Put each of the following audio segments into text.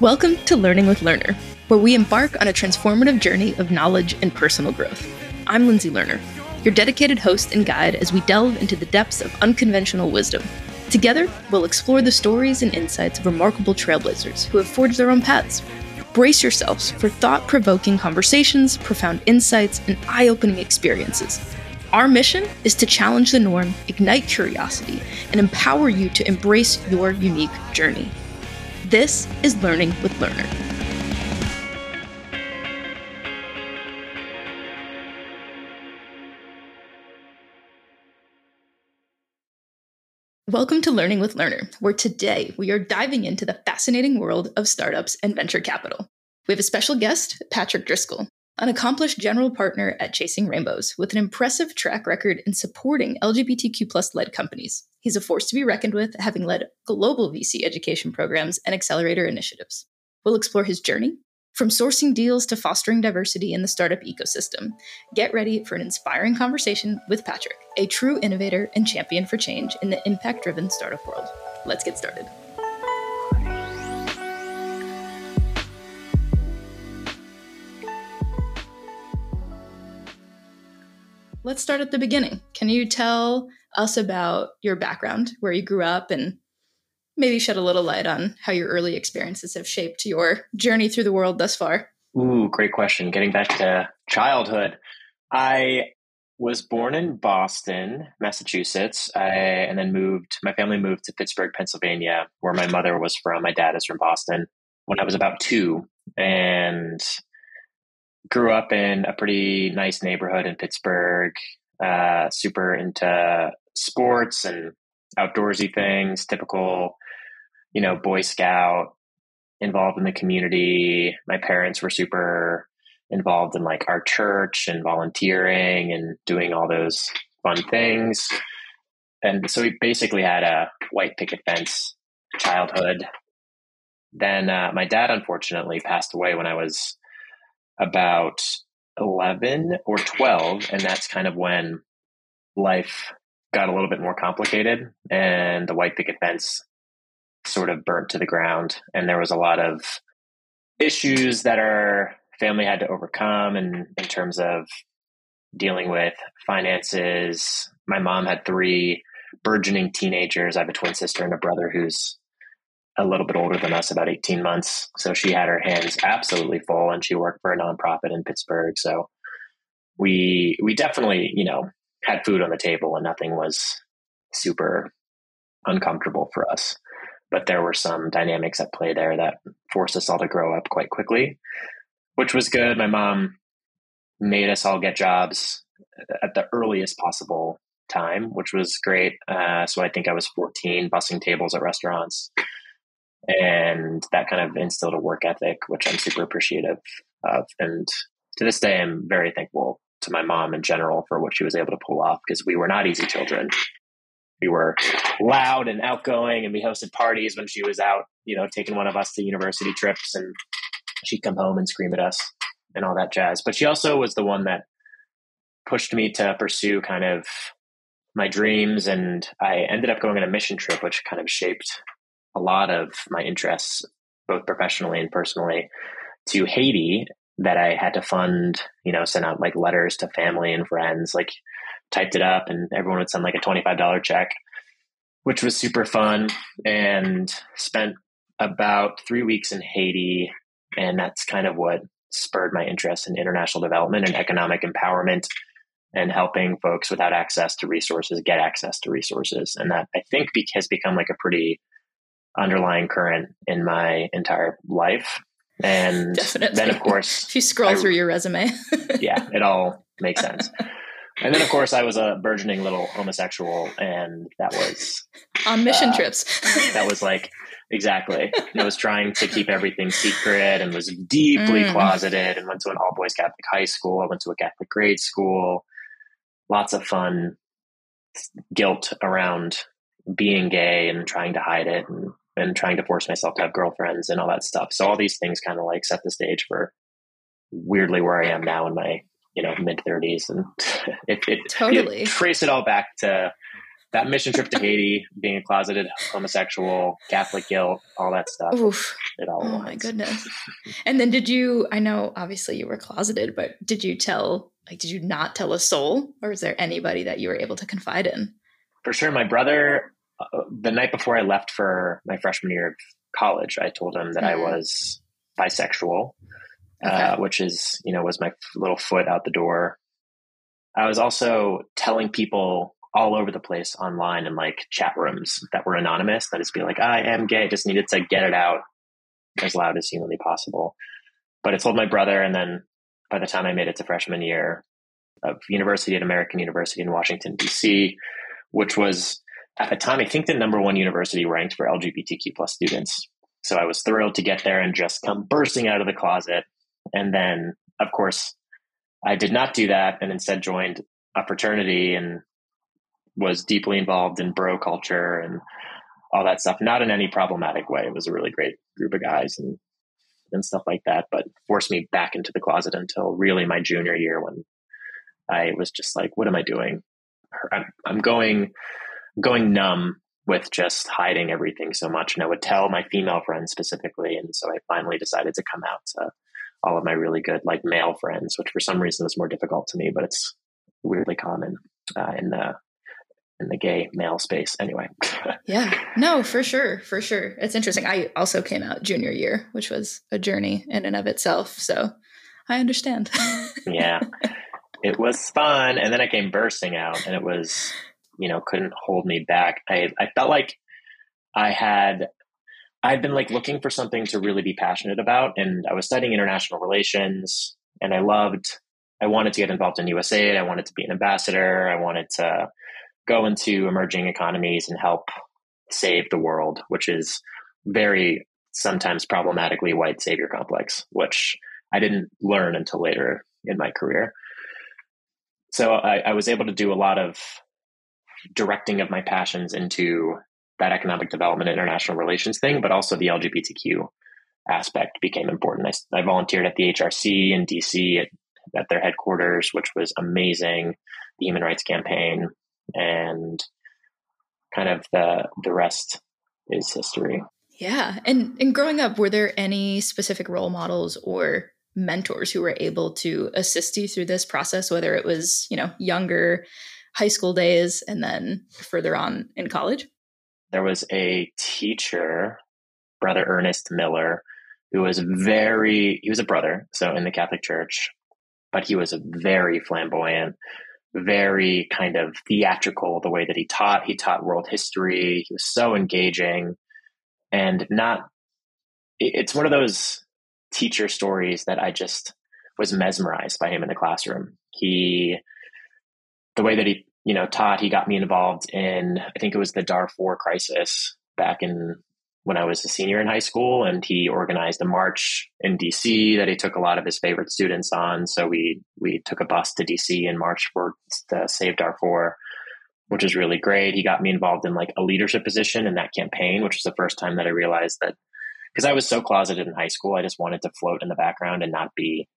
Welcome to Learning with Lerner, where we embark on a transformative journey of knowledge and personal growth. I'm Lindsay Lerner, your dedicated host and guide as we delve into the depths of unconventional wisdom. Together, we'll explore the stories and insights of remarkable trailblazers who have forged their own paths. Brace yourselves for thought provoking conversations, profound insights, and eye opening experiences. Our mission is to challenge the norm, ignite curiosity, and empower you to embrace your unique journey. This is Learning with Lerner. Welcome to Learning with Lerner, where today we are diving into the fascinating world of startups and venture capital. We have a special guest, Patrick Driscoll, an accomplished general partner at Chasing Rainbows with an impressive track record in supporting LGBTQ plus led companies. He's a force to be reckoned with, having led global VC education programs and accelerator initiatives. We'll explore his journey from sourcing deals to fostering diversity in the startup ecosystem. Get ready for an inspiring conversation with Patrick, a true innovator and champion for change in the impact driven startup world. Let's get started. Let's start at the beginning. Can you tell us about your background, where you grew up, and maybe shed a little light on how your early experiences have shaped your journey through the world thus far. Ooh, great question. Getting back to childhood. I was born in Boston, Massachusetts, I, and then moved. My family moved to Pittsburgh, Pennsylvania, where my mother was from. My dad is from Boston. When I was about two, and grew up in a pretty nice neighborhood in Pittsburgh. Uh, super into sports and outdoorsy things, typical, you know, Boy Scout, involved in the community. My parents were super involved in like our church and volunteering and doing all those fun things. And so we basically had a white picket fence childhood. Then uh, my dad unfortunately passed away when I was about 11 or 12. And that's kind of when life got a little bit more complicated and the white picket fence sort of burnt to the ground. And there was a lot of issues that our family had to overcome and in terms of dealing with finances. My mom had three burgeoning teenagers. I have a twin sister and a brother who's a little bit older than us, about 18 months. So she had her hands absolutely full and she worked for a nonprofit in Pittsburgh. So we we definitely, you know, had food on the table and nothing was super uncomfortable for us. But there were some dynamics at play there that forced us all to grow up quite quickly, which was good. My mom made us all get jobs at the earliest possible time, which was great. Uh, so I think I was 14, bussing tables at restaurants. And that kind of instilled a work ethic, which I'm super appreciative of. And to this day, I'm very thankful to my mom in general for what she was able to pull off because we were not easy children. We were loud and outgoing, and we hosted parties when she was out, you know, taking one of us to university trips, and she'd come home and scream at us and all that jazz. But she also was the one that pushed me to pursue kind of my dreams, and I ended up going on a mission trip, which kind of shaped a lot of my interests, both professionally and personally, to Haiti that I had to fund, you know, send out like letters to family and friends, like typed it up and everyone would send like a $25 check, which was super fun and spent about three weeks in Haiti. And that's kind of what spurred my interest in international development and economic empowerment and helping folks without access to resources get access to resources. And that I think has become like a pretty underlying current in my entire life. And Definitely. then, of course, if you scroll I, through your resume, yeah, it all makes sense. And then, of course, I was a burgeoning little homosexual, and that was on mission uh, trips. that was like exactly. I was trying to keep everything secret and was deeply mm. closeted, and went to an all boys Catholic high school. I went to a Catholic grade school. Lots of fun, guilt around being gay and trying to hide it, and and trying to force myself to have girlfriends and all that stuff. So all these things kind of like set the stage for weirdly where I am now in my you know mid thirties, and it, it totally trace it all back to that mission trip to Haiti, being a closeted homosexual, Catholic guilt, all that stuff. Oof. It all oh my goodness. and then did you, I know obviously you were closeted, but did you tell, like, did you not tell a soul or is there anybody that you were able to confide in? For sure. My brother, uh, the night before I left for my freshman year of college, I told him that mm. I was bisexual, okay. uh, which is, you know, was my little foot out the door. I was also telling people all over the place online in like chat rooms that were anonymous that is be like, I am gay, just needed to get it out as loud as humanly possible. But I told my brother, and then by the time I made it to freshman year of university at American University in Washington, D.C., which was at the time, I think the number one university ranked for LGBTQ plus students. So I was thrilled to get there and just come bursting out of the closet. And then, of course, I did not do that and instead joined a fraternity and was deeply involved in bro culture and all that stuff. Not in any problematic way. It was a really great group of guys and and stuff like that, but forced me back into the closet until really my junior year when I was just like, what am I doing? I'm, I'm going going numb with just hiding everything so much. And I would tell my female friends specifically. And so I finally decided to come out to all of my really good like male friends, which for some reason is more difficult to me, but it's weirdly common uh, in the in the gay male space anyway. yeah. No, for sure. For sure. It's interesting. I also came out junior year, which was a journey in and of itself. So I understand. yeah. It was fun. And then I came bursting out and it was, you know, couldn't hold me back. I, I felt like I had I'd been like looking for something to really be passionate about. And I was studying international relations and I loved I wanted to get involved in USAID. I wanted to be an ambassador. I wanted to go into emerging economies and help save the world, which is very sometimes problematically white savior complex, which I didn't learn until later in my career. So I, I was able to do a lot of directing of my passions into that economic development international relations thing, but also the LGBTQ aspect became important. I, I volunteered at the HRC in DC at, at their headquarters, which was amazing. The Human Rights Campaign, and kind of the the rest is history. Yeah. And and growing up, were there any specific role models or mentors who were able to assist you through this process, whether it was, you know, younger high school days and then further on in college? There was a teacher, Brother Ernest Miller, who was very he was a brother, so in the Catholic Church, but he was a very flamboyant, very kind of theatrical the way that he taught. He taught world history. He was so engaging and not, it's one of those teacher stories that I just was mesmerized by him in the classroom. He, the way that he, you know, taught, he got me involved in, I think it was the Darfur crisis back in when I was a senior in high school, and he organized a march in DC that he took a lot of his favorite students on. So we we took a bus to DC and marched for to Save Darfur, which is really great. He got me involved in like a leadership position in that campaign, which was the first time that I realized that because I was so closeted in high school, I just wanted to float in the background and not be.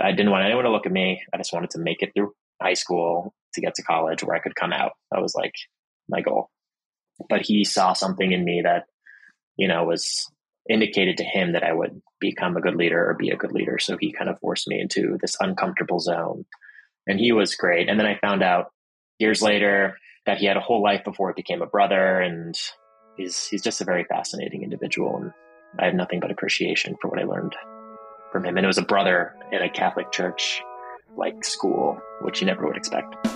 I didn't want anyone to look at me. I just wanted to make it through high school to get to college where I could come out. That was like my goal. But he saw something in me that you know, was indicated to him that I would become a good leader or be a good leader. So he kind of forced me into this uncomfortable zone. And he was great. And then I found out years later that he had a whole life before it became a brother and he's he's just a very fascinating individual and I have nothing but appreciation for what I learned from him. And it was a brother in a Catholic church like school, which you never would expect.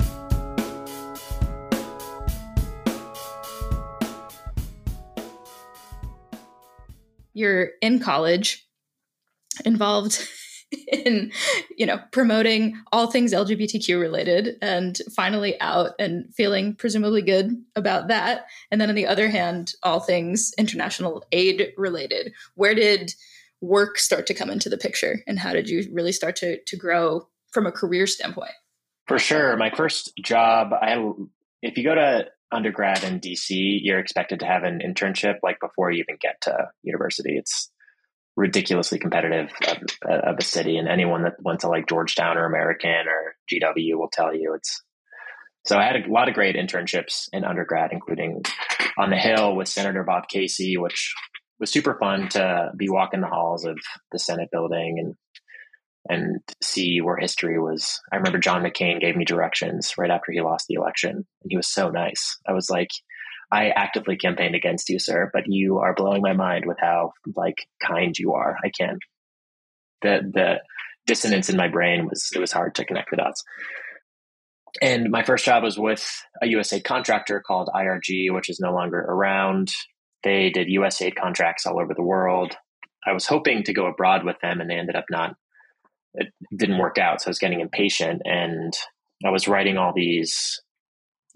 You're in college involved in you know promoting all things lgbtq related and finally out and feeling presumably good about that. And then on the other hand all things international aid related. Where did work start to come into the picture and how did you really start to to grow from a career standpoint? For sure. My first job i if you go to undergrad in DC, you're expected to have an internship like before you even get to university. It's ridiculously competitive of, uh, of a city, and anyone that went to like Georgetown or American or GW will tell you it's So I had a lot of great internships in undergrad, including on the Hill with Senator Bob Casey, which was super fun to be walking the halls of the Senate building and and see where history was. I remember John McCain gave me directions right after he lost the election, and he was so nice. I was like, I actively campaigned against you, sir, but you are blowing my mind with how like kind you are. I can't. The the dissonance in my brain was it was hard to connect the dots. And my first job was with a USAID contractor called IRG, which is no longer around. They did USAID contracts all over the world. I was hoping to go abroad with them, and they ended up not. It didn't work out, so I was getting impatient, and I was writing all these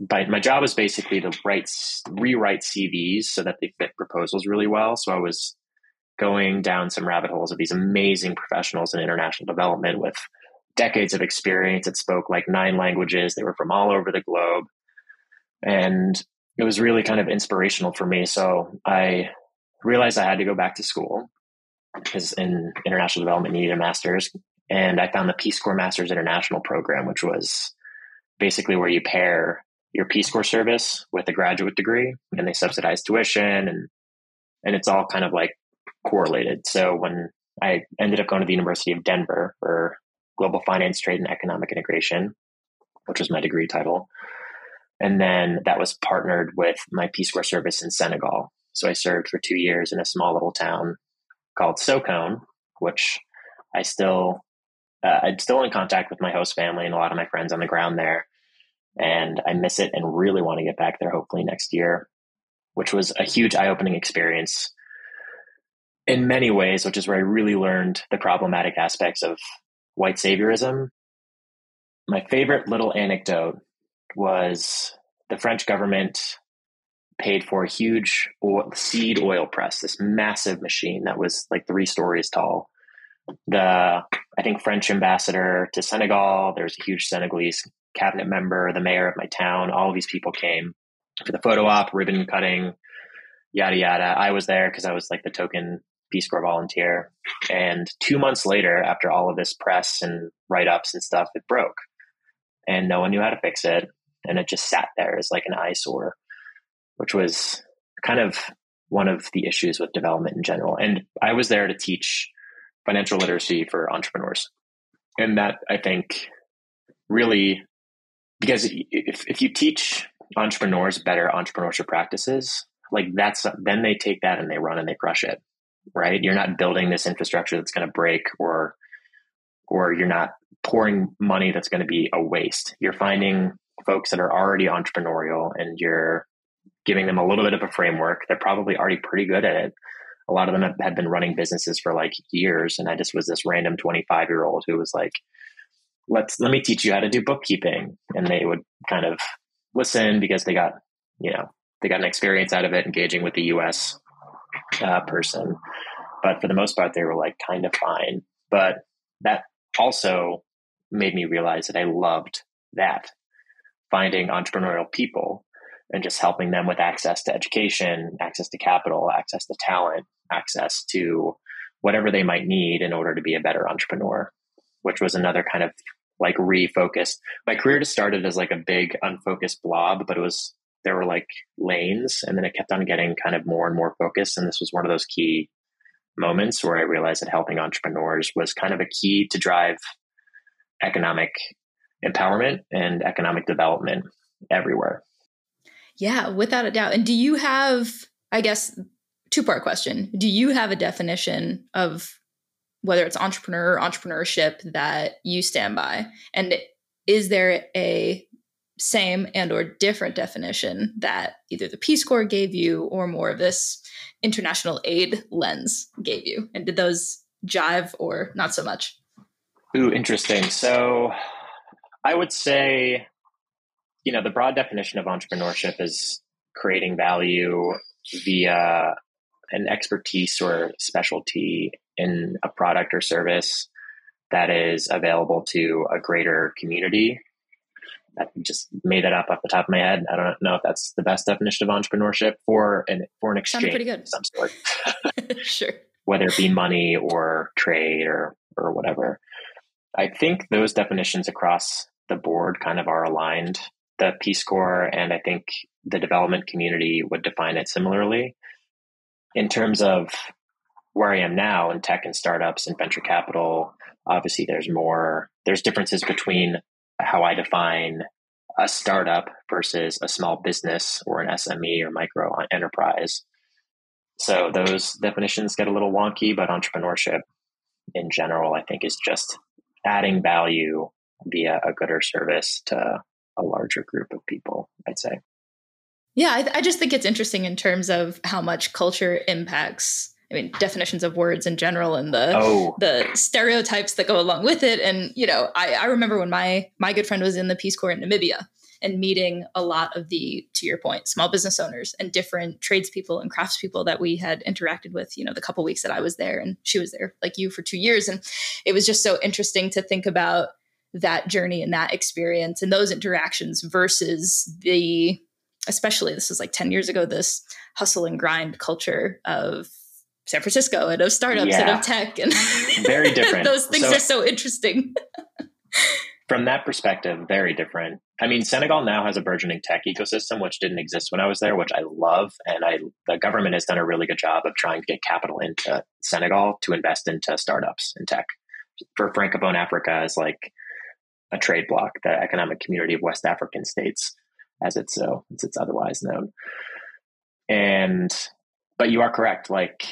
but my job was basically to write rewrite CVs so that they fit proposals really well. So I was going down some rabbit holes of these amazing professionals in international development with decades of experience that spoke like nine languages. They were from all over the globe. And it was really kind of inspirational for me. So I realized I had to go back to school because in international development, you need a master's. And I found the Peace Corps Masters International program, which was basically where you pair your Peace Corps service with a graduate degree, and they subsidize tuition, and and it's all kind of like correlated. So when I ended up going to the University of Denver for global finance, trade, and economic integration, which was my degree title, and then that was partnered with my Peace Corps service in Senegal. So I served for two years in a small little town called Sokone, which I still uh, I'm still in contact with my host family and a lot of my friends on the ground there and I miss it and really want to get back there hopefully next year, which was a huge eye opening experience in many ways, which is where I really learned the problematic aspects of white saviorism. My favorite little anecdote was the French government paid for a huge oil, seed oil press, this massive machine that was like three stories tall. The I think French ambassador to Senegal, there's a huge Senegalese cabinet member, the mayor of my town, all of these people came for the photo op, ribbon cutting, yada yada. I was there because I was like the token Peace Corps volunteer. And two months later, after all of this press and write ups and stuff, it broke. And no one knew how to fix it. And it just sat there as like an eyesore, which was kind of one of the issues with development in general. And I was there to teach financial literacy for entrepreneurs. And that I think really because if, if you teach entrepreneurs better entrepreneurship practices, like that's then they take that and they run and they crush it, right? You're not building this infrastructure that's going to break or or you're not pouring money that's going to be a waste. You're finding folks that are already entrepreneurial and you're giving them a little bit of a framework. They're probably already pretty good at it. A lot of them have, have been running businesses for like years. And I just was this random 25 year old who was like, let's let me teach you how to do bookkeeping. And they would kind of listen because they got you know they got an experience out of it engaging with the us uh, person. But for the most part they were like kind of fine. But that also made me realize that i loved that finding entrepreneurial people and just helping them with access to education access to capital access to talent access to whatever they might need in order to be a better entrepreneur which was another kind of like refocused. My career just started as like a big unfocused blob, but it was there were like lanes and then it kept on getting kind of more and more focused. And this was one of those key moments where I realized that helping entrepreneurs was kind of a key to drive economic empowerment and economic development everywhere. Yeah, without a doubt. And do you have, I guess, two part question. Do you have a definition of whether it's entrepreneur or entrepreneurship that you stand by and is there a same and or different definition that either the peace corps gave you or more of this international aid lens gave you and did those jive or not so much ooh interesting so i would say you know the broad definition of entrepreneurship is creating value via an expertise or specialty in a product or service that is available to a greater community. I just made that up off the top of my head. I don't know if that's the best definition of entrepreneurship for an for an exchange pretty good. of some sort. sure. Whether it be money or trade or or whatever. I think those definitions across the board kind of are aligned. The Peace Corps and I think the development community would define it similarly. In terms of where I am now in tech and startups and venture capital, obviously there's more, there's differences between how I define a startup versus a small business or an SME or micro enterprise. So those definitions get a little wonky, but entrepreneurship in general, I think, is just adding value via a good or service to a larger group of people, I'd say. Yeah, I, I just think it's interesting in terms of how much culture impacts I mean, definitions of words in general and the oh. the stereotypes that go along with it. And you know, I, I remember when my my good friend was in the Peace Corps in Namibia and meeting a lot of the, to your point, small business owners and different tradespeople and craftspeople that we had interacted with. You know, the couple weeks that I was there, and she was there like you for two years, and it was just so interesting to think about that journey and that experience and those interactions versus the especially this is like 10 years ago this hustle and grind culture of San Francisco and of startups yeah. and of tech and very different. Those things so, are so interesting. from that perspective, very different. I mean, Senegal now has a burgeoning tech ecosystem, which didn't exist when I was there, which I love. And I, the government has done a really good job of trying to get capital into Senegal to invest into startups and tech. For Francophone Africa is like a trade bloc, the economic community of West African states, as it's so as it's otherwise known. And but you are correct. Like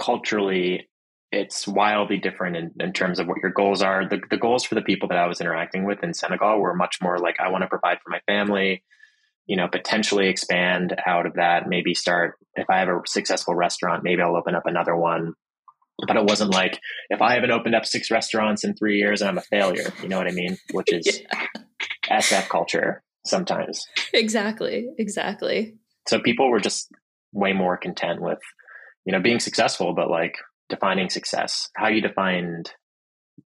culturally, it's wildly different in, in terms of what your goals are. The, the goals for the people that I was interacting with in Senegal were much more like, I want to provide for my family, you know, potentially expand out of that, maybe start, if I have a successful restaurant, maybe I'll open up another one. But it wasn't like, if I haven't opened up six restaurants in three years, and I'm a failure. You know what I mean? Which is yeah. SF culture sometimes. Exactly. Exactly. So people were just way more content with, you know, being successful, but like defining success. How you defined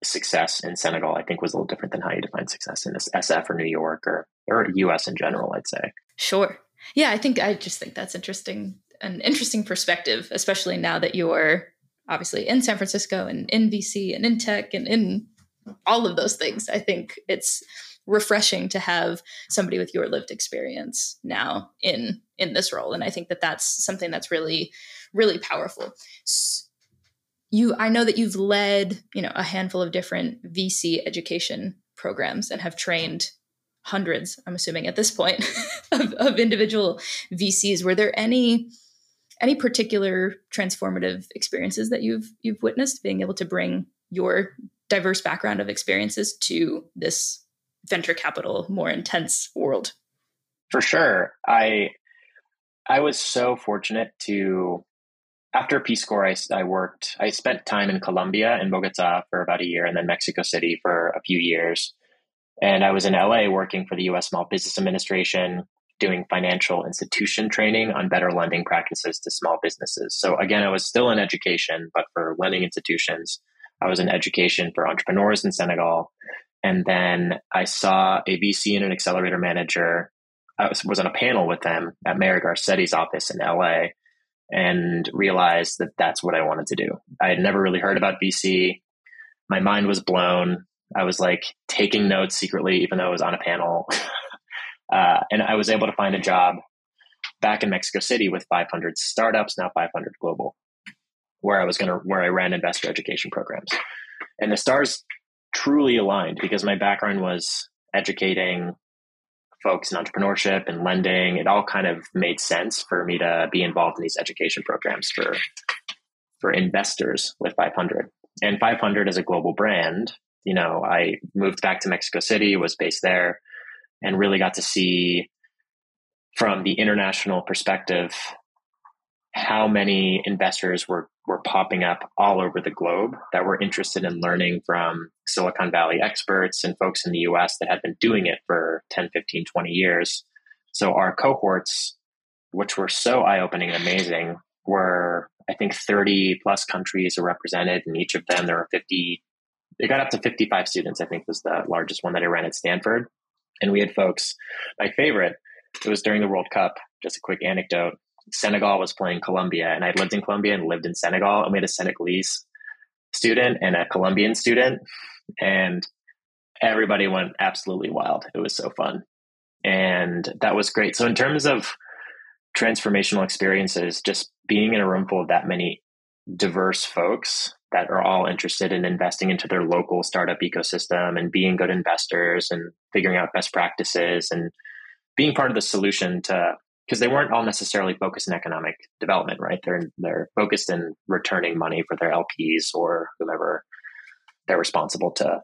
success in Senegal, I think, was a little different than how you define success in SF or New York or or US in general. I'd say. Sure. Yeah, I think I just think that's interesting, an interesting perspective, especially now that you're obviously in San Francisco and in VC and in tech and in all of those things. I think it's refreshing to have somebody with your lived experience now in in this role and i think that that's something that's really really powerful you i know that you've led you know a handful of different vc education programs and have trained hundreds i'm assuming at this point of, of individual vcs were there any any particular transformative experiences that you've you've witnessed being able to bring your diverse background of experiences to this venture capital more intense world? For sure. I i was so fortunate to after peace corps I, I worked i spent time in colombia in bogota for about a year and then mexico city for a few years. And i was in la working for the us small business administration doing financial institution training on better lending practices to small businesses so again i was still in education but for lending institutions i was in education for entrepreneurs in senegal and then I saw a VC and an accelerator manager. I was, was on a panel with them at Mayor Garcetti's office in LA and realized that that's what I wanted to do. I had never really heard about VC. My mind was blown. I was like taking notes secretly, even though I was on a panel. uh, and I was able to find a job back in Mexico City with 500 startups, now 500 global, where I was going to, where I ran investor education programs. And the stars truly aligned because my background was educating folks in entrepreneurship and lending. It all kind of made sense for me to be involved in these education programs for for investors with 500. And 500 as a global brand, you know, I moved back to Mexico City, was based there, and really got to see from the international perspective how many investors were were popping up all over the globe that were interested in learning from Silicon Valley experts and folks in the US that had been doing it for 10, 15, 20 years. So our cohorts, which were so eye opening and amazing, were I think 30 plus countries are represented. In each of them, there were 50, it got up to 55 students, I think was the largest one that I ran at Stanford. And we had folks, my favorite, it was during the World Cup, just a quick anecdote. Senegal was playing Colombia, and I lived in Colombia and lived in Senegal, and we had a Senegalese student and a Colombian student, and everybody went absolutely wild. It was so fun. And that was great. So, in terms of transformational experiences, just being in a room full of that many diverse folks that are all interested in investing into their local startup ecosystem and being good investors and figuring out best practices and being part of the solution to because they weren't all necessarily focused in economic development, right? They're they're focused in returning money for their LPs or whomever they're responsible to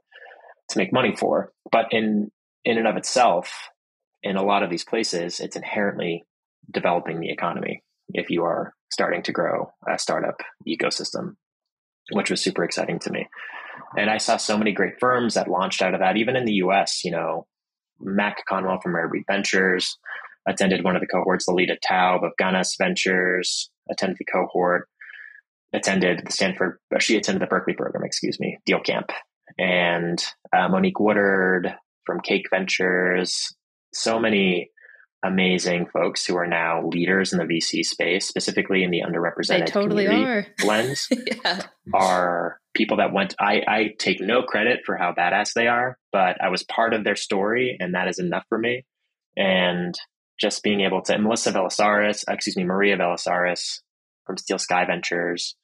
to make money for. But in in and of itself, in a lot of these places, it's inherently developing the economy if you are starting to grow a startup ecosystem, which was super exciting to me. And I saw so many great firms that launched out of that, even in the US, you know, Mac Conwell from Rare Ventures attended one of the cohorts, Lolita Taub of Ganas Ventures attended the cohort, attended the Stanford, she attended the Berkeley program, excuse me, Deal Camp. And uh, Monique Woodard from Cake Ventures, so many amazing folks who are now leaders in the VC space, specifically in the underrepresented they totally are. lens, yeah. are people that went. I, I take no credit for how badass they are, but I was part of their story, and that is enough for me. And just being able to, Melissa Velissaris, uh, excuse me, Maria Velissaris from Steel Sky Ventures,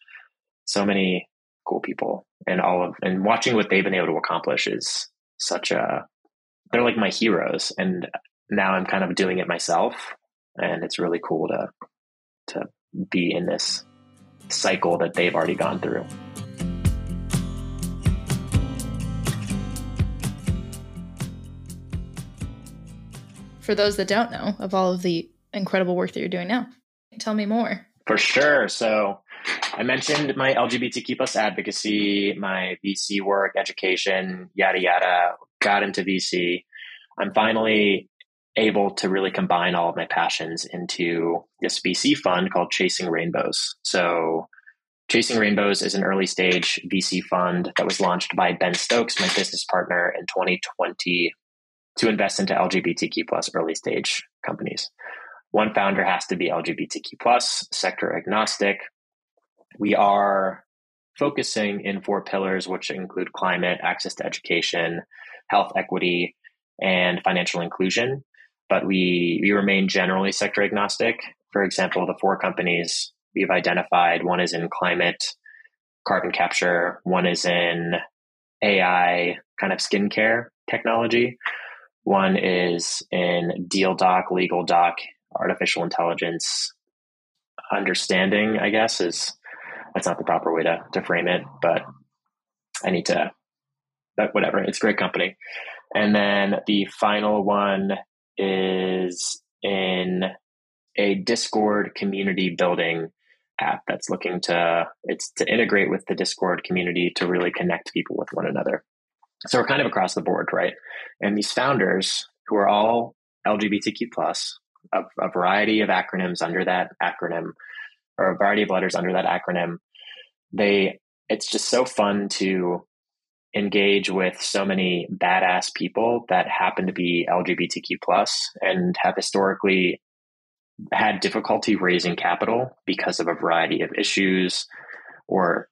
so many cool people, and all of, and watching what they've been able to accomplish is such a, they're like my heroes. And now I'm kind of doing it myself, and it's really cool to to be in this cycle that they've already gone through. For those that don't know of all of the incredible work that you're doing now, tell me more. For sure. So I mentioned my LGBTQ plus advocacy, my VC work, education, yada yada. Got into VC. I'm finally able to really combine all of my passions into this VC fund called Chasing Rainbows. So, Chasing Rainbows is an early stage VC fund that was launched by Ben Stokes, my business partner, in 2020 to invest into LGBTQ plus early stage companies. One founder has to be LGBTQ plus, sector agnostic. We are focusing in four pillars, which include climate, access to education, health equity, and financial inclusion but we, we remain generally sector agnostic. For example, the four companies we've identified one is in climate, carbon capture, one is in AI kind of skincare technology, one is in deal doc, legal doc, artificial intelligence understanding, I guess, is that's not the proper way to, to frame it, but I need to, but whatever. It's a great company. And then the final one is in a Discord community building app that's looking to it's to integrate with the Discord community to really connect people with one another. So we're kind of across the board, right? And these founders who are all LGBTQ plus, a, a variety of acronyms under that acronym, or a variety of letters under that acronym, they it's just so fun to engage with so many badass people that happen to be LGBTQ plus and have historically had difficulty raising capital because of a variety of issues or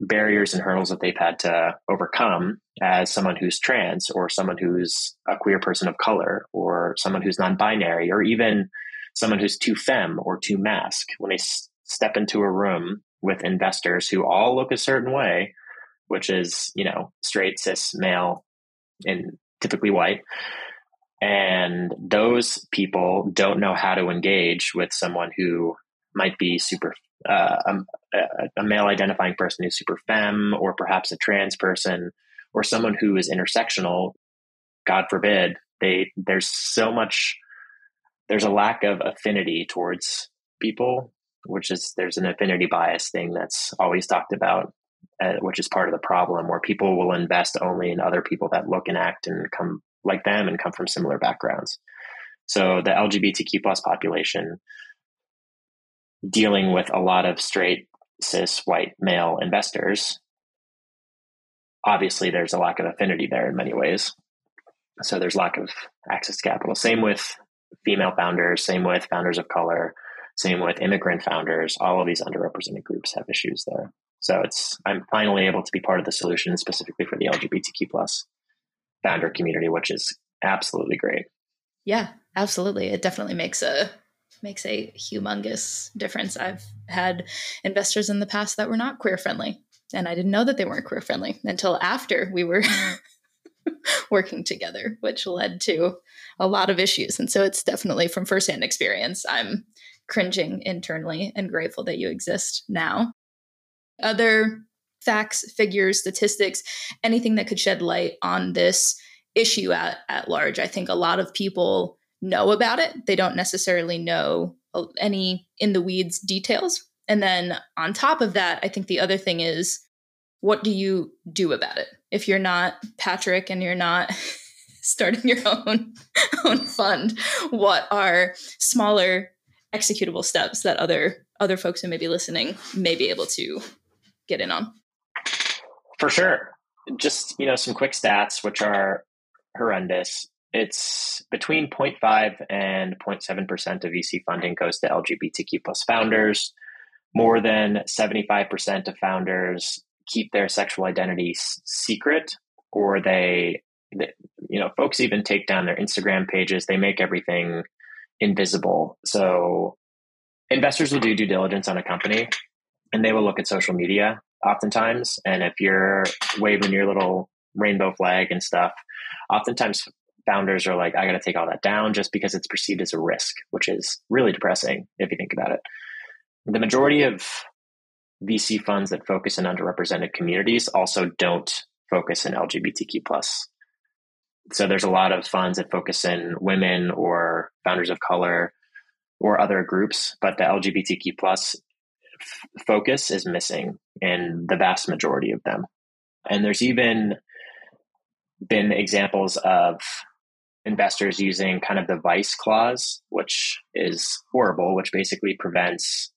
barriers and hurdles that they've had to overcome as someone who's trans or someone who's a queer person of color or someone who's non-binary or even someone who's too femme or too masc. When they s- step into a room with investors who all look a certain way which is, you know, straight, cis, male, and typically white. And those people don't know how to engage with someone who might be super, uh, a, a male identifying person who's super femme, or perhaps a trans person, or someone who is intersectional. God forbid, they there's so much, there's a lack of affinity towards people, which is there's an affinity bias thing that's always talked about uh, which is part of the problem, where people will invest only in other people that look and act and come like them and come from similar backgrounds. So the LGBTQ plus population dealing with a lot of straight cis white male investors obviously there's a lack of affinity there in many ways. So there's lack of access to capital. Same with female founders same with founders of color same with immigrant founders. All of these underrepresented groups have issues there so it's I'm finally able to be part of the solution specifically for the LGBTQ plus founder community, which is absolutely great. Yeah, absolutely. It definitely makes a makes a humongous difference. I've had investors in the past that were not queer friendly, and I didn't know that they weren't queer friendly until after we were working together, which led to a lot of issues. And so it's definitely from firsthand experience. I'm cringing internally and grateful that you exist now. Other facts, figures, statistics, anything that could shed light on this issue at, at large. I think a lot of people know about it. They don't necessarily know uh, any in the weeds details. And then on top of that, I think the other thing is what do you do about it? If you're not Patrick and you're not starting your own own fund, what are smaller executable steps that other other folks who may be listening may be able to get in on? For sure. Just, you know, some quick stats which are horrendous. It's between 0.5 and 0.7% of VC funding goes to LGBTQ plus founders. More than 75% of founders keep their sexual identity secret or they, you know, folks even take down their Instagram pages. They make everything invisible. So investors will do due diligence on a company and they will look at social media oftentimes. And if you're waving your little rainbow flag and stuff, oftentimes founders are like, I got to take all that down just because it's perceived as a risk, which is really depressing if you think about it. The majority of VC funds that focus in underrepresented communities also don't focus in LGBTQ plus. So there's a lot of funds that focus in women or founders of color or other groups, but the LGBTQ plus f- focus is missing in the vast majority of them. And there's even been examples of investors using kind of the vice clause, which is horrible, which basically prevents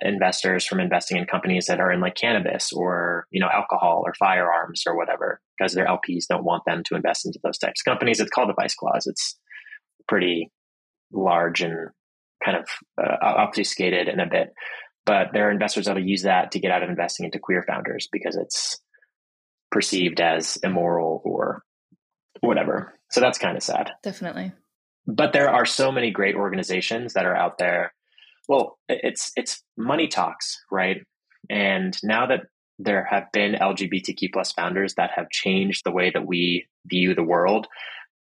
investors from investing in companies that are in like cannabis or you know alcohol or firearms or whatever because their LPs don't want them to invest into those types of companies. It's called the vice clause. It's pretty large and kind of uh, obfuscated in a bit, but there are investors that will use that to get out of investing into queer founders because it's perceived as immoral or whatever. So that's kind of sad. Definitely. But there are so many great organizations that are out there. Well, it's it's money talks, right? And now that there have been LGBTQ plus founders that have changed the way that we view the world,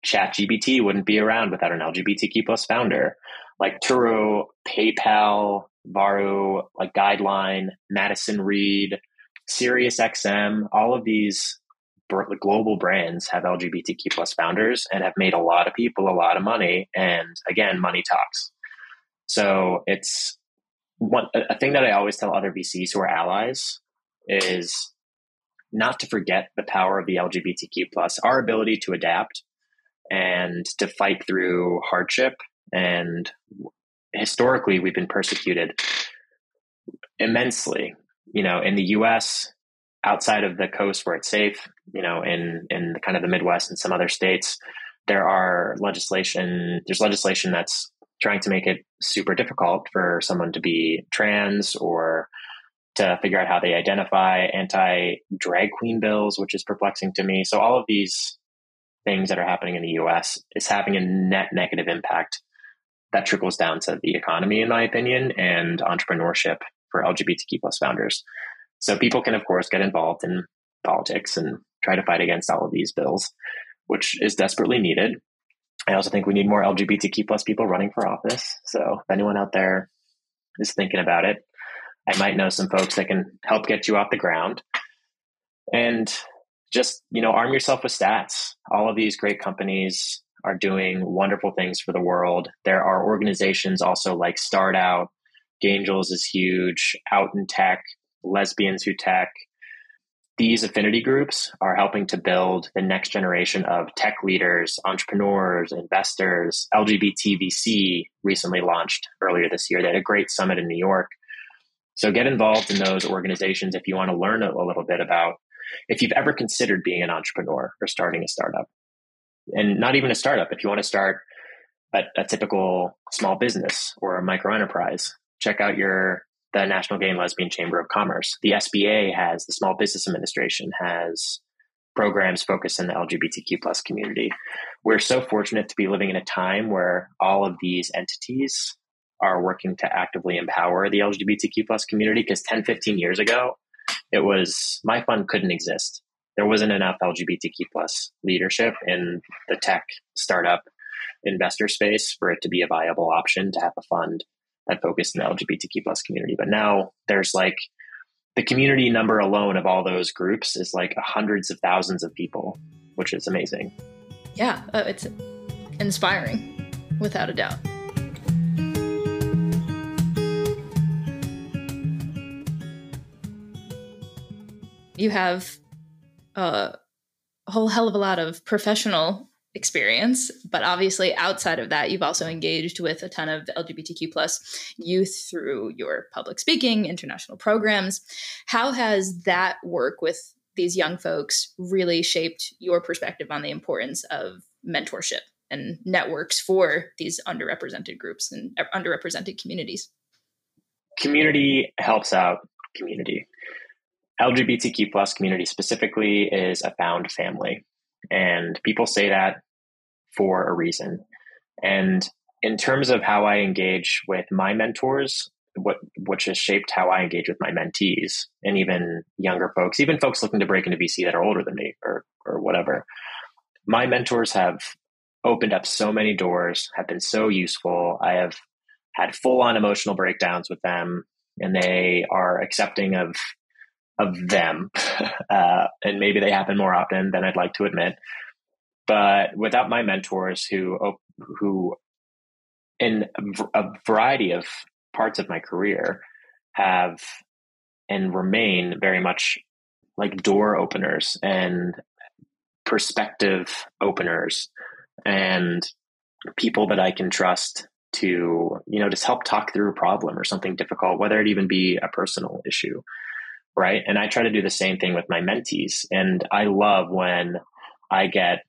ChatGPT wouldn't be around without an LGBTQ plus founder. Like Turo, PayPal, Varuu, like Guideline, Madison Reed, SiriusXM, all of these global brands have LGBTQ plus founders and have made a lot of people a lot of money. And again, money talks. So it's one a thing that I always tell other VCs who are allies is not to forget the power of the LGBTQ plus, our ability to adapt and to fight through hardship. And historically, we've been persecuted immensely. You know, in the US, outside of the coast where it's safe, you know, in in the, kind of the Midwest and some other states, there are legislation. There's legislation that's trying to make it super difficult for someone to be trans or to figure out how they identify. Anti drag queen bills, which is perplexing to me. So all of these things that are happening in the U.S. is having a net negative impact that trickles down to the economy, in my opinion, and entrepreneurship for LGBTQ plus founders. So people can, of course, get involved in politics and try to fight against all of these bills, which is desperately needed. I also think we need more LGBTQ plus people running for office. So if anyone out there is thinking about it, I might know some folks that can help get you off the ground. And just, you know, arm yourself with stats. All of these great companies are doing wonderful things for the world. There are organizations also like Start Out, Gaingels is huge, Out in Tech, lesbians who tech. These affinity groups are helping to build the next generation of tech leaders, entrepreneurs, investors. LGBT VC recently launched earlier this year. They had a great summit in New York. So get involved in those organizations if you want to learn a little bit about if you've ever considered being an entrepreneur or starting a startup. And not even a startup, if you want to start a, a typical small business or a micro enterprise, check out your the National Gay and Lesbian Chamber of Commerce. The SBA has, the Small Business Administration has programs focused in the LGBTQ plus community. we're so fortunate to be living in a time where all of these entities are working to actively empower the LGBTQ plus community. Because 10, 15 years ago, it was my fund couldn't exist. There wasn't enough LGBTQ plus leadership in the tech startup investor space for it to be a viable option to have a fund that focused in the LGBTQ plus community. But now there's like the community number alone of all those groups is like hundreds of thousands of people, which is amazing. Yeah, uh, it's inspiring, without a doubt. You have a whole hell of a lot of professional experience but obviously outside of that you've also engaged with a ton of lgbtq plus youth through your public speaking international programs. How has that work with these young folks really shaped your perspective on the importance of mentorship and networks for these underrepresented groups and underrepresented communities? Community helps out community lgbtq plus community specifically is a found family and people say that for a reason. And in terms of how I engage with my mentors, what which has shaped how I engage with my mentees and even younger folks, even folks looking to break into VC that are older than me or or whatever. My mentors have opened up so many doors, have been so useful. I have had full on emotional breakdowns with them, and they are accepting of of them. Uh, and maybe they happen more often than I'd like to admit. But without my mentors who who in a variety of parts of my career have and remain very much like door openers and perspective openers and people that I can trust to, you know, just help talk through a problem or something difficult, whether it even be a personal issue. Right. And I try to do the same thing with my mentees. And I love when I get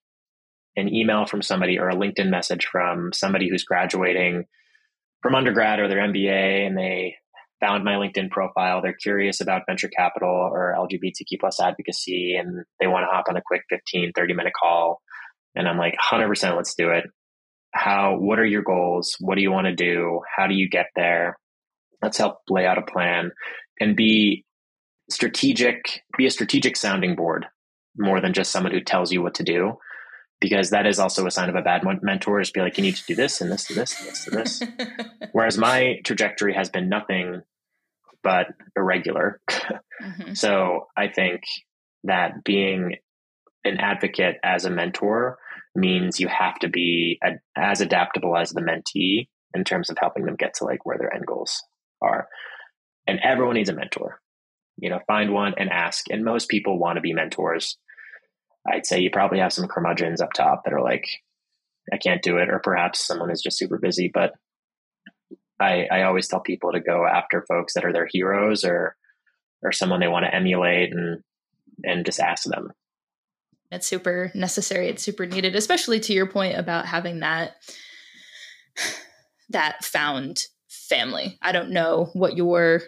an email from somebody or a LinkedIn message from somebody who's graduating from undergrad or their MBA and they found my LinkedIn profile. They're curious about venture capital or LGBTQ plus advocacy and they want to hop on a quick 15, 30 minute call. And I'm like, 100% let's do it. How, what are your goals? What do you want to do? How do you get there? Let's help lay out a plan and be strategic, be a strategic sounding board more than just someone who tells you what to do because that is also a sign of a bad mentor is be like you need to do this and this and this and this and this. Whereas my trajectory has been nothing but irregular. Mm-hmm. so i think that being an advocate as a mentor means you have to be a, as adaptable as the mentee in terms of helping them get to like where their end goals are. And everyone needs a mentor you know find one and ask and most people want to be mentors I'd say you probably have some curmudgeons up top that are like, I can't do it, or perhaps someone is just super busy. But I, I always tell people to go after folks that are their heroes or or someone they want to emulate and and just ask them. It's super necessary. It's super needed, especially to your point about having that that found family. I don't know what your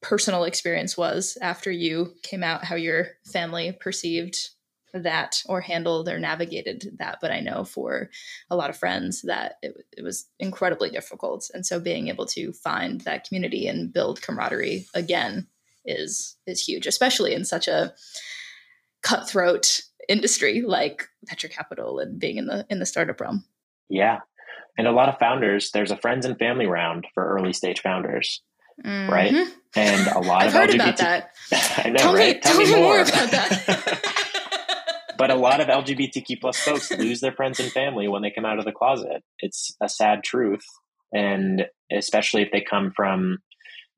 personal experience was after you came out, how your family perceived that or handled or navigated that. But I know for a lot of friends that it, it was incredibly difficult. And so being able to find that community and build camaraderie again is is huge, especially in such a cutthroat industry like venture capital and being in the in the startup realm. Yeah. And a lot of founders, there's a friends and family round for early stage founders mm-hmm. right? And a lot I've of heard LGBT. About that. I know, tell right? Me, tell, tell me, more. more about that. but a lot of LGBTQ plus folks lose their friends and family when they come out of the closet. It's a sad truth, and especially if they come from,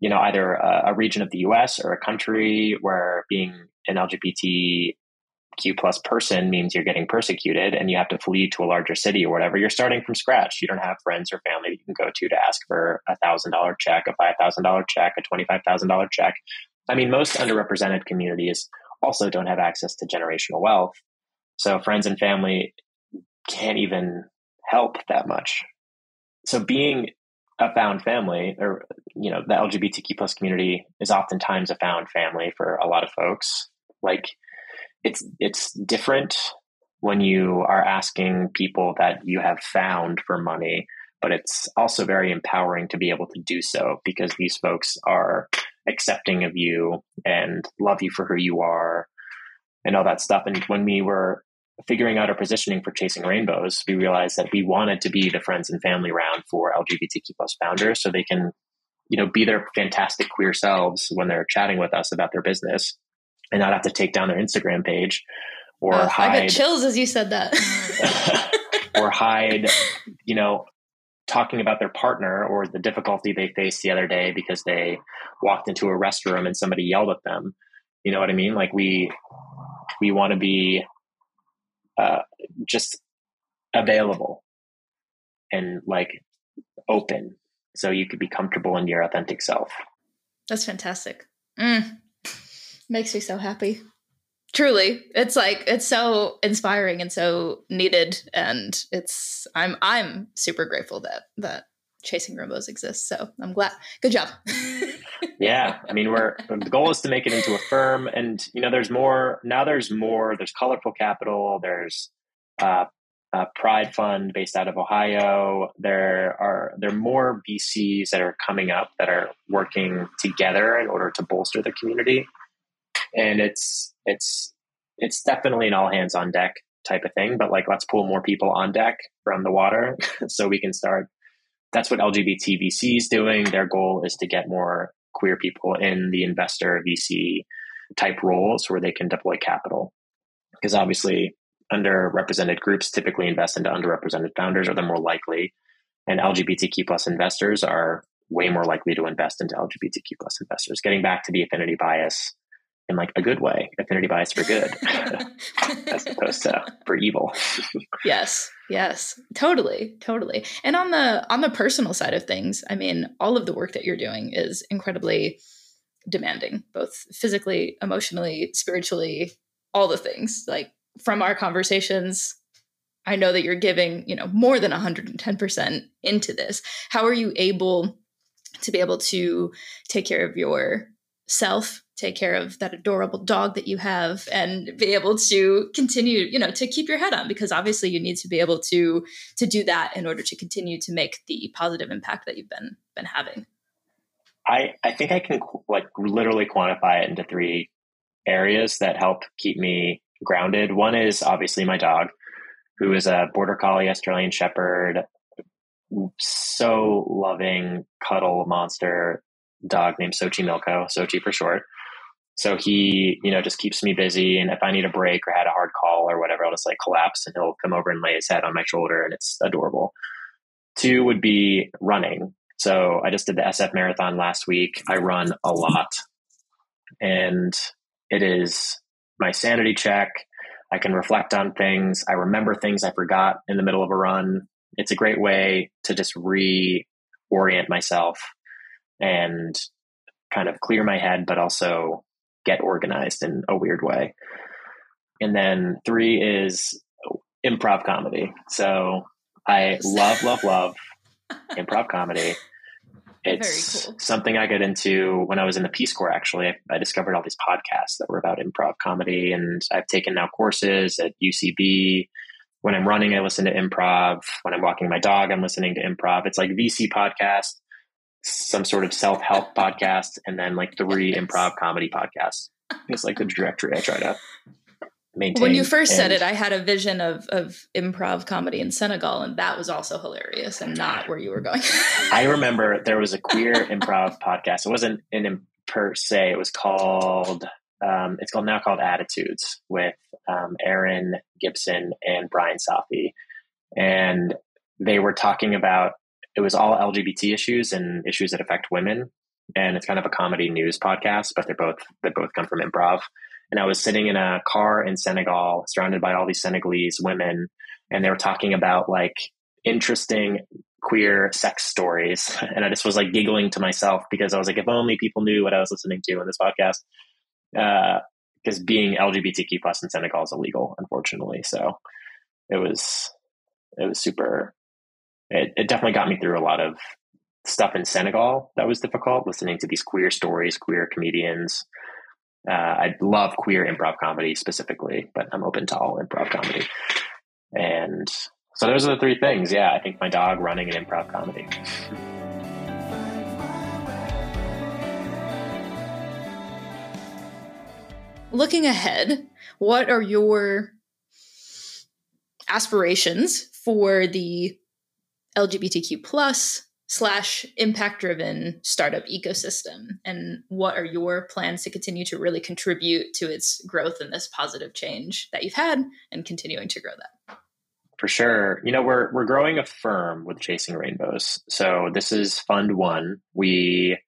you know, either a, a region of the U.S. or a country where being an LGBT Q plus person means you're getting persecuted and you have to flee to a larger city or whatever. You're starting from scratch. You don't have friends or family that you can go to to ask for a thousand dollar check, a five thousand dollar check, a twenty five thousand dollar check. I mean, most underrepresented communities also don't have access to generational wealth. So friends and family can't even help that much. So being a found family or you know the lgbtq plus community is oftentimes a found family for a lot of folks like it's it's different when you are asking people that you have found for money, but it's also very empowering to be able to do so because these folks are accepting of you and love you for who you are and all that stuff. And when we were figuring out our positioning for chasing rainbows, we realized that we wanted to be the friends and family round for LGBTQ plus founders so they can, you know, be their fantastic queer selves when they're chatting with us about their business and not have to take down their Instagram page or uh, hide. I got chills as you said that. or hide, you know, talking about their partner or the difficulty they faced the other day because they walked into a restroom and somebody yelled at them. You know what I mean? Like we we want to be uh, just available and like open so you could be comfortable in your authentic self. That's fantastic. Mm. Makes me so happy. Truly, it's like it's so inspiring and so needed, and it's I'm I'm super grateful that that chasing rainbows exists. So I'm glad. Good job. yeah, I mean, we're the goal is to make it into a firm, and you know, there's more now. There's more. There's colorful capital. There's uh, a Pride Fund based out of Ohio. There are there are more VCs that are coming up that are working together in order to bolster the community and it's it's it's definitely an all hands on deck type of thing but like let's pull more people on deck from the water so we can start. That's what lgbt vc is doing. Their goal is to get more queer people in the investor vc type roles where they can deploy capital. Because obviously underrepresented groups typically invest into underrepresented founders or they're more likely and lgbtq plus investors are way more likely to invest into lgbtq plus investors. Getting back to the affinity bias in like a good way, affinity bias for good, as opposed to for evil. yes, yes, totally, totally. And on the on the personal side of things, I mean, all of the work that you're doing is incredibly demanding, both physically, emotionally, spiritually, all the things. Like from our conversations, I know that you're giving, you know, more than 110% into this. How are you able to be able to take care of your self take care of that adorable dog that you have and be able to continue you know to keep your head on because obviously you need to be able to to do that in order to continue to make the positive impact that you've been been having. I i think i can like literally quantify it into three areas that help keep me grounded. One is obviously my dog who is a border collie australian shepherd so loving cuddle monster dog named Sochi Milko, Sochi for short. So he, you know, just keeps me busy. And if I need a break or had a hard call or whatever, I'll just like collapse and he'll come over and lay his head on my shoulder and it's adorable. Two would be running. So I just did the SF marathon last week. I run a lot and it is my sanity check. I can reflect on things. I remember things I forgot in the middle of a run. It's a great way to just reorient myself and kind of clear my head, but also get organized in a weird way. And then three is improv comedy. So I love, love, love improv comedy. It's cool. something I got into when I was in the Peace Corps, actually. I, I, discovered all these podcasts that were about improv comedy, and I've taken now courses at UCB. When I'm running, I listen to improv. When I'm walking my dog, I'm listening to improv. It's like VC podcast some sort of self help podcast, and then like three improv comedy podcasts. It's like the directory I try to maintain. When you first and, said it, I had a vision of of improv comedy in Senegal, and that was also hilarious, and not where you were going. I remember there was a queer improv podcast. It wasn't in per se. It was called. Um, it's called now called Attitudes with um, Erin Gibson and Bryan Safi, and they were talking about it was all LGBT issues and issues that affect women. And it's kind of a comedy news podcast, but they're both they both come from improv. And I was sitting in a car in Senegal, surrounded by all these Senegalese women, and they were talking about like interesting queer sex stories. And I just was like giggling to myself because I was like, if only people knew what I was listening to in this podcast. Because uh, being LGBTQ plus in Senegal is illegal, unfortunately. So it was it was super it, it definitely got me through a lot of stuff in Senegal that was difficult, listening to these queer stories, queer comedians. Uh, I love queer improv comedy specifically, but I'm open to all improv comedy. And so those are the three things. Yeah, I think my dog running an improv comedy. Looking ahead, what are your aspirations for the LGBTQ plus slash impact driven startup ecosystem and what are your plans to continue to really contribute to its growth and this positive change that you've had and continuing to grow that? For sure. You know we're we're growing a firm with chasing rainbows. So this is fund 1 we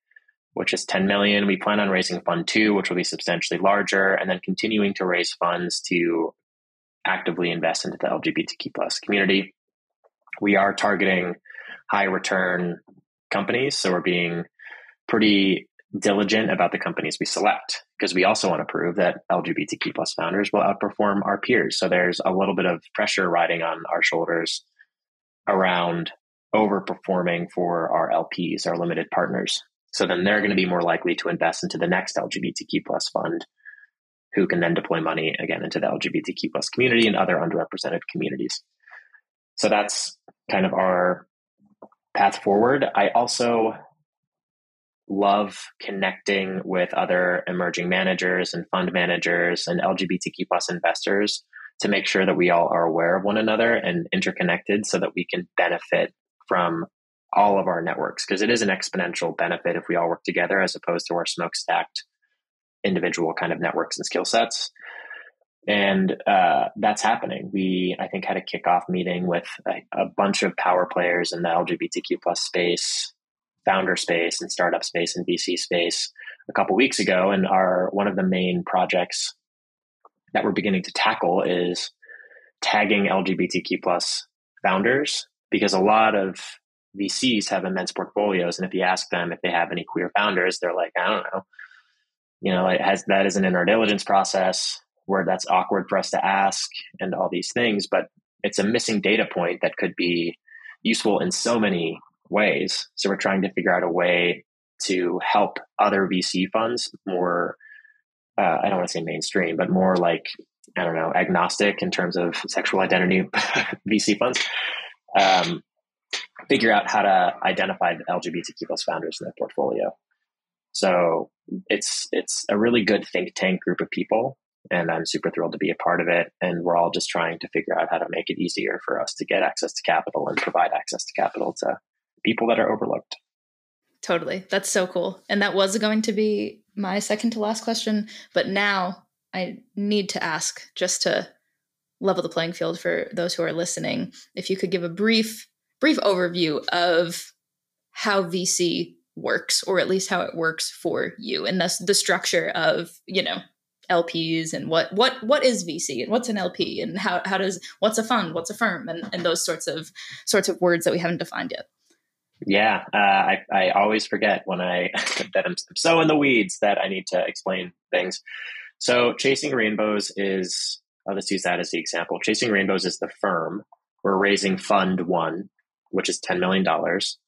which is 10 million we plan on raising fund 2 which will be substantially larger and then continuing to raise funds to actively invest into the lgbtq plus community we are targeting high return companies. So we're being pretty diligent about the companies we select because we also want to prove that LGBTQ plus founders will outperform our peers. So there's a little bit of pressure riding on our shoulders around overperforming for our LPs, our limited partners. So then they're going to be more likely to invest into the next LGBTQ plus fund who can then deploy money again into the LGBTQ plus community and other underrepresented communities. So that's kind of our path forward. I also love connecting with other emerging managers and fund managers and LGBTQ plus investors to make sure that we all are aware of one another and interconnected so that we can benefit from all of our networks because it is an exponential benefit if we all work together as opposed to our smokestacked individual kind of networks and skill sets and uh, that's happening. We, I think, had a kickoff meeting with a, a, bunch of power players in the LGBTQ plus space, founder space, and startup space and VC space a couple weeks ago. And our one of the main projects that we're beginning to tackle is tagging LGBTQ plus founders because a lot of VCs have immense portfolios, and if you ask them if they have any queer founders, they're like, I don't know. You know, it has that isn't in our diligence process where that's awkward for us to ask and all these things, but it's a missing data point that could be useful in so many ways. So we're trying to figure out a way to help other VC funds more, uh, I don't want to say mainstream, but more like, I don't know, agnostic in terms of sexual identity VC funds, um, figure out how to identify the LGBTQ plus founders in their portfolio. So it's it's a really good think tank group of people and I'm super thrilled to be a part of it. And we're all just trying to figure out how to make it easier for us to get access to capital and provide access to capital to people that are overlooked. Totally. That's so cool. And that was going to be my second to last question. But now I need to ask just to level the playing field for those who are listening. If you could give a brief, brief overview of how VC works, or at least how it works for you, and thus the structure of, you know, LPs and what what what is VC and what's an LP and how how does what's a fund, what's a firm, and and those sorts of sorts of words that we haven't defined yet. Yeah, uh, I I always forget when I that I'm so in the weeds that I need to explain things. So chasing rainbows is I'll just use that as the example. Chasing rainbows is the firm. We're raising fund one, which is ten million dollars.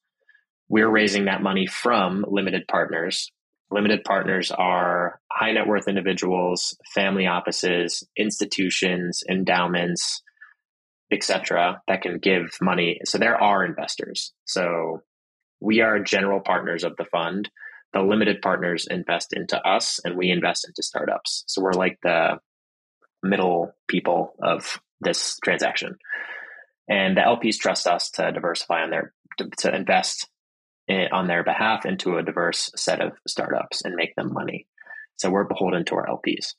We're raising that money from limited partners Limited partners are high net worth individuals, family offices, institutions, endowments, etc. that can give money. So there are investors. So we are general partners of the fund. The limited partners invest into us and we invest into startups. So we're like the middle people of this transaction. And the LPs trust us to diversify on their to, invest Eh, on their behalf into a diverse set of startups and make them money. So we're beholden to our LPs.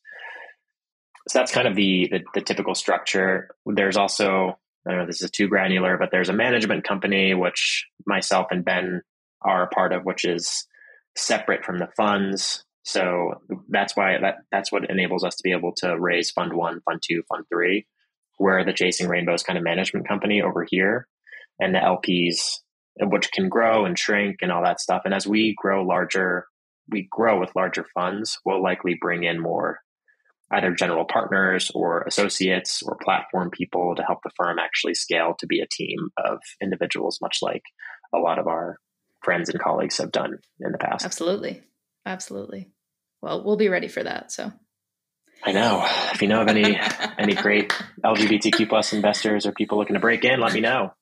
So that's kind of the, the, the typical structure. There's also I don't know this is too granular, but there's a management company which myself and Ben are a part of, which is separate from the funds. So that's why that that's what enables us to be able to raise fund one, fund two, fund three. Where the Chasing Rainbows kind of management company over here, and the LPs which can grow and shrink and all that stuff. And as we grow larger, we grow with larger funds, we'll likely bring in more either general partners or associates or platform people to help the firm actually scale to be a team of individuals, much like a lot of our friends and colleagues have done in the past. Absolutely. Absolutely. Well, we'll be ready for that. So I know. If you know of any any great LGBTQ plus investors or people looking to break in, let me know.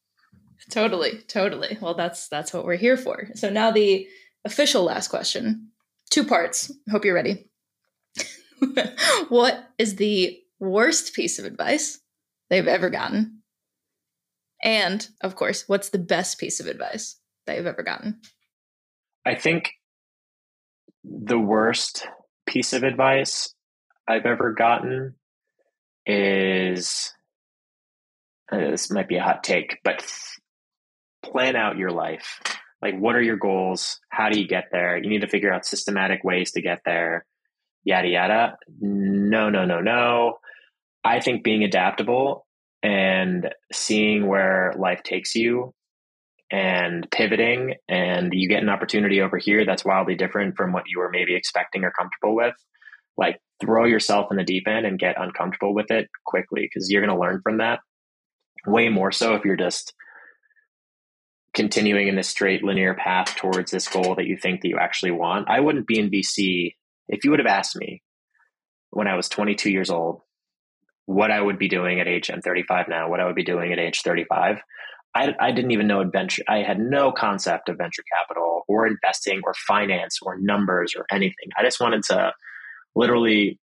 Totally, totally. Well, that's that's what we're here for. So now the official last question, two parts. Hope you're ready. what is the worst piece of advice they've ever gotten? And of course, what's the best piece of advice that you've ever gotten? I think the worst piece of advice I've ever gotten is uh, this might be a hot take, but plan out your life. Like, what are your goals? How do you get there? You need to figure out systematic ways to get there, yada, yada. No, no, no, no. I think being adaptable and seeing where life takes you and pivoting and you get an opportunity over here that's wildly different from what you were maybe expecting or comfortable with like throw yourself in the deep end and get uncomfortable with it quickly because you're going to learn from that way more so if you're just continuing in this straight linear path towards this goal that you think that you actually want i wouldn't be in vc if you would have asked me when i was 22 years old what i would be doing at age i'm 35 now what i would be doing at age 35 I, I didn't even know venture. I had no concept of venture capital or investing or finance or numbers or anything. I just wanted to literally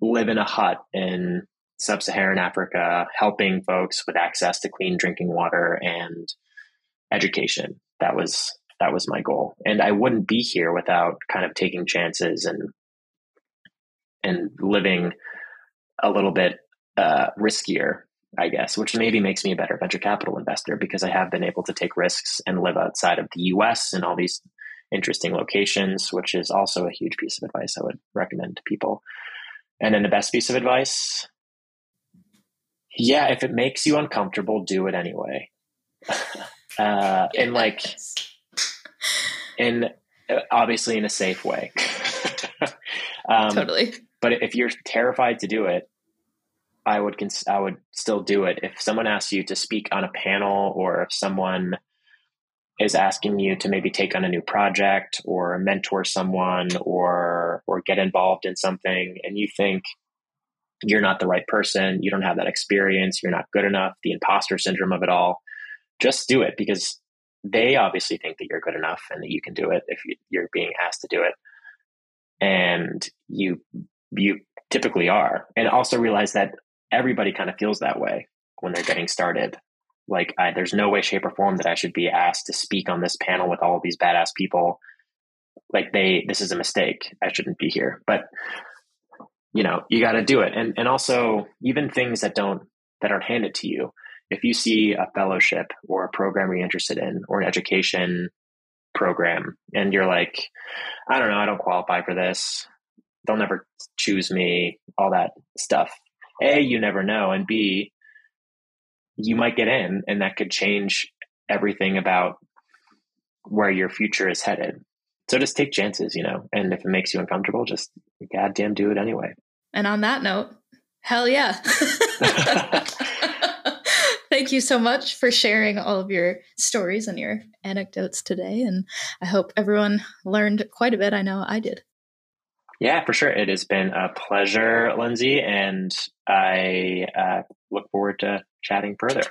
live in a hut in sub-Saharan Africa, helping folks with access to clean drinking water and education. That was that was my goal, and I wouldn't be here without kind of taking chances and and living a little bit uh, riskier I guess, which maybe makes me a better venture capital investor because I have been able to take risks and live outside of the US in all these interesting locations, which is also a huge piece of advice I would recommend to people. And then the best piece of advice yeah, if it makes you uncomfortable, do it anyway. uh, and like, in uh, obviously in a safe way. um, totally. But if you're terrified to do it, I would cons- I would still do it. If someone asks you to speak on a panel, or if someone is asking you to maybe take on a new project, or mentor someone, or or get involved in something, and you think you're not the right person, you don't have that experience, you're not good enough, the imposter syndrome of it all, just do it because they obviously think that you're good enough and that you can do it if you're being asked to do it, and you you typically are and also realize that everybody kind of feels that way when they're getting started. Like, I, there's no way, shape, or form that I should be asked to speak on this panel with all of these badass people. Like, they, this is a mistake. I shouldn't be here. But, you know, you got to do it. And, and also, even things that don't, that aren't handed to you. If you see a fellowship or a program you're interested in or an education program and you're like, I don't know, I don't qualify for this. They'll never choose me, all that stuff. A, you never know. And B, you might get in and that could change everything about where your future is headed. So just take chances, you know, and if it makes you uncomfortable, just goddamn do it anyway. And on that note, hell yeah. Thank you so much for sharing all of your stories and your anecdotes today. And I hope everyone learned quite a bit. I know I did. Yeah, for sure. It has been a pleasure, Lindsey, and I uh, look forward to chatting further.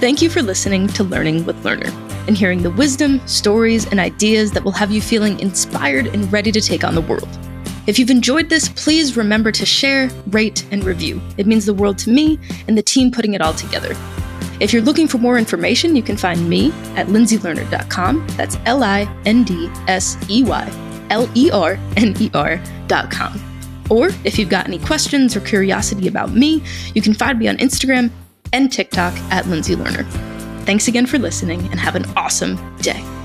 Thank you for listening to Learning with Lerner and hearing the wisdom, stories, and ideas that will have you feeling inspired and ready to take on the world. If you've enjoyed this, please remember to share, rate, and review. It means the world to me and the team putting it all together. If you're looking for more information, you can find me at lindseylerner.com. That's L I N D S E Y L E R N E R.com. Or if you've got any questions or curiosity about me, you can find me on Instagram and TikTok at Lindsey Lerner. Thanks again for listening and have an awesome day.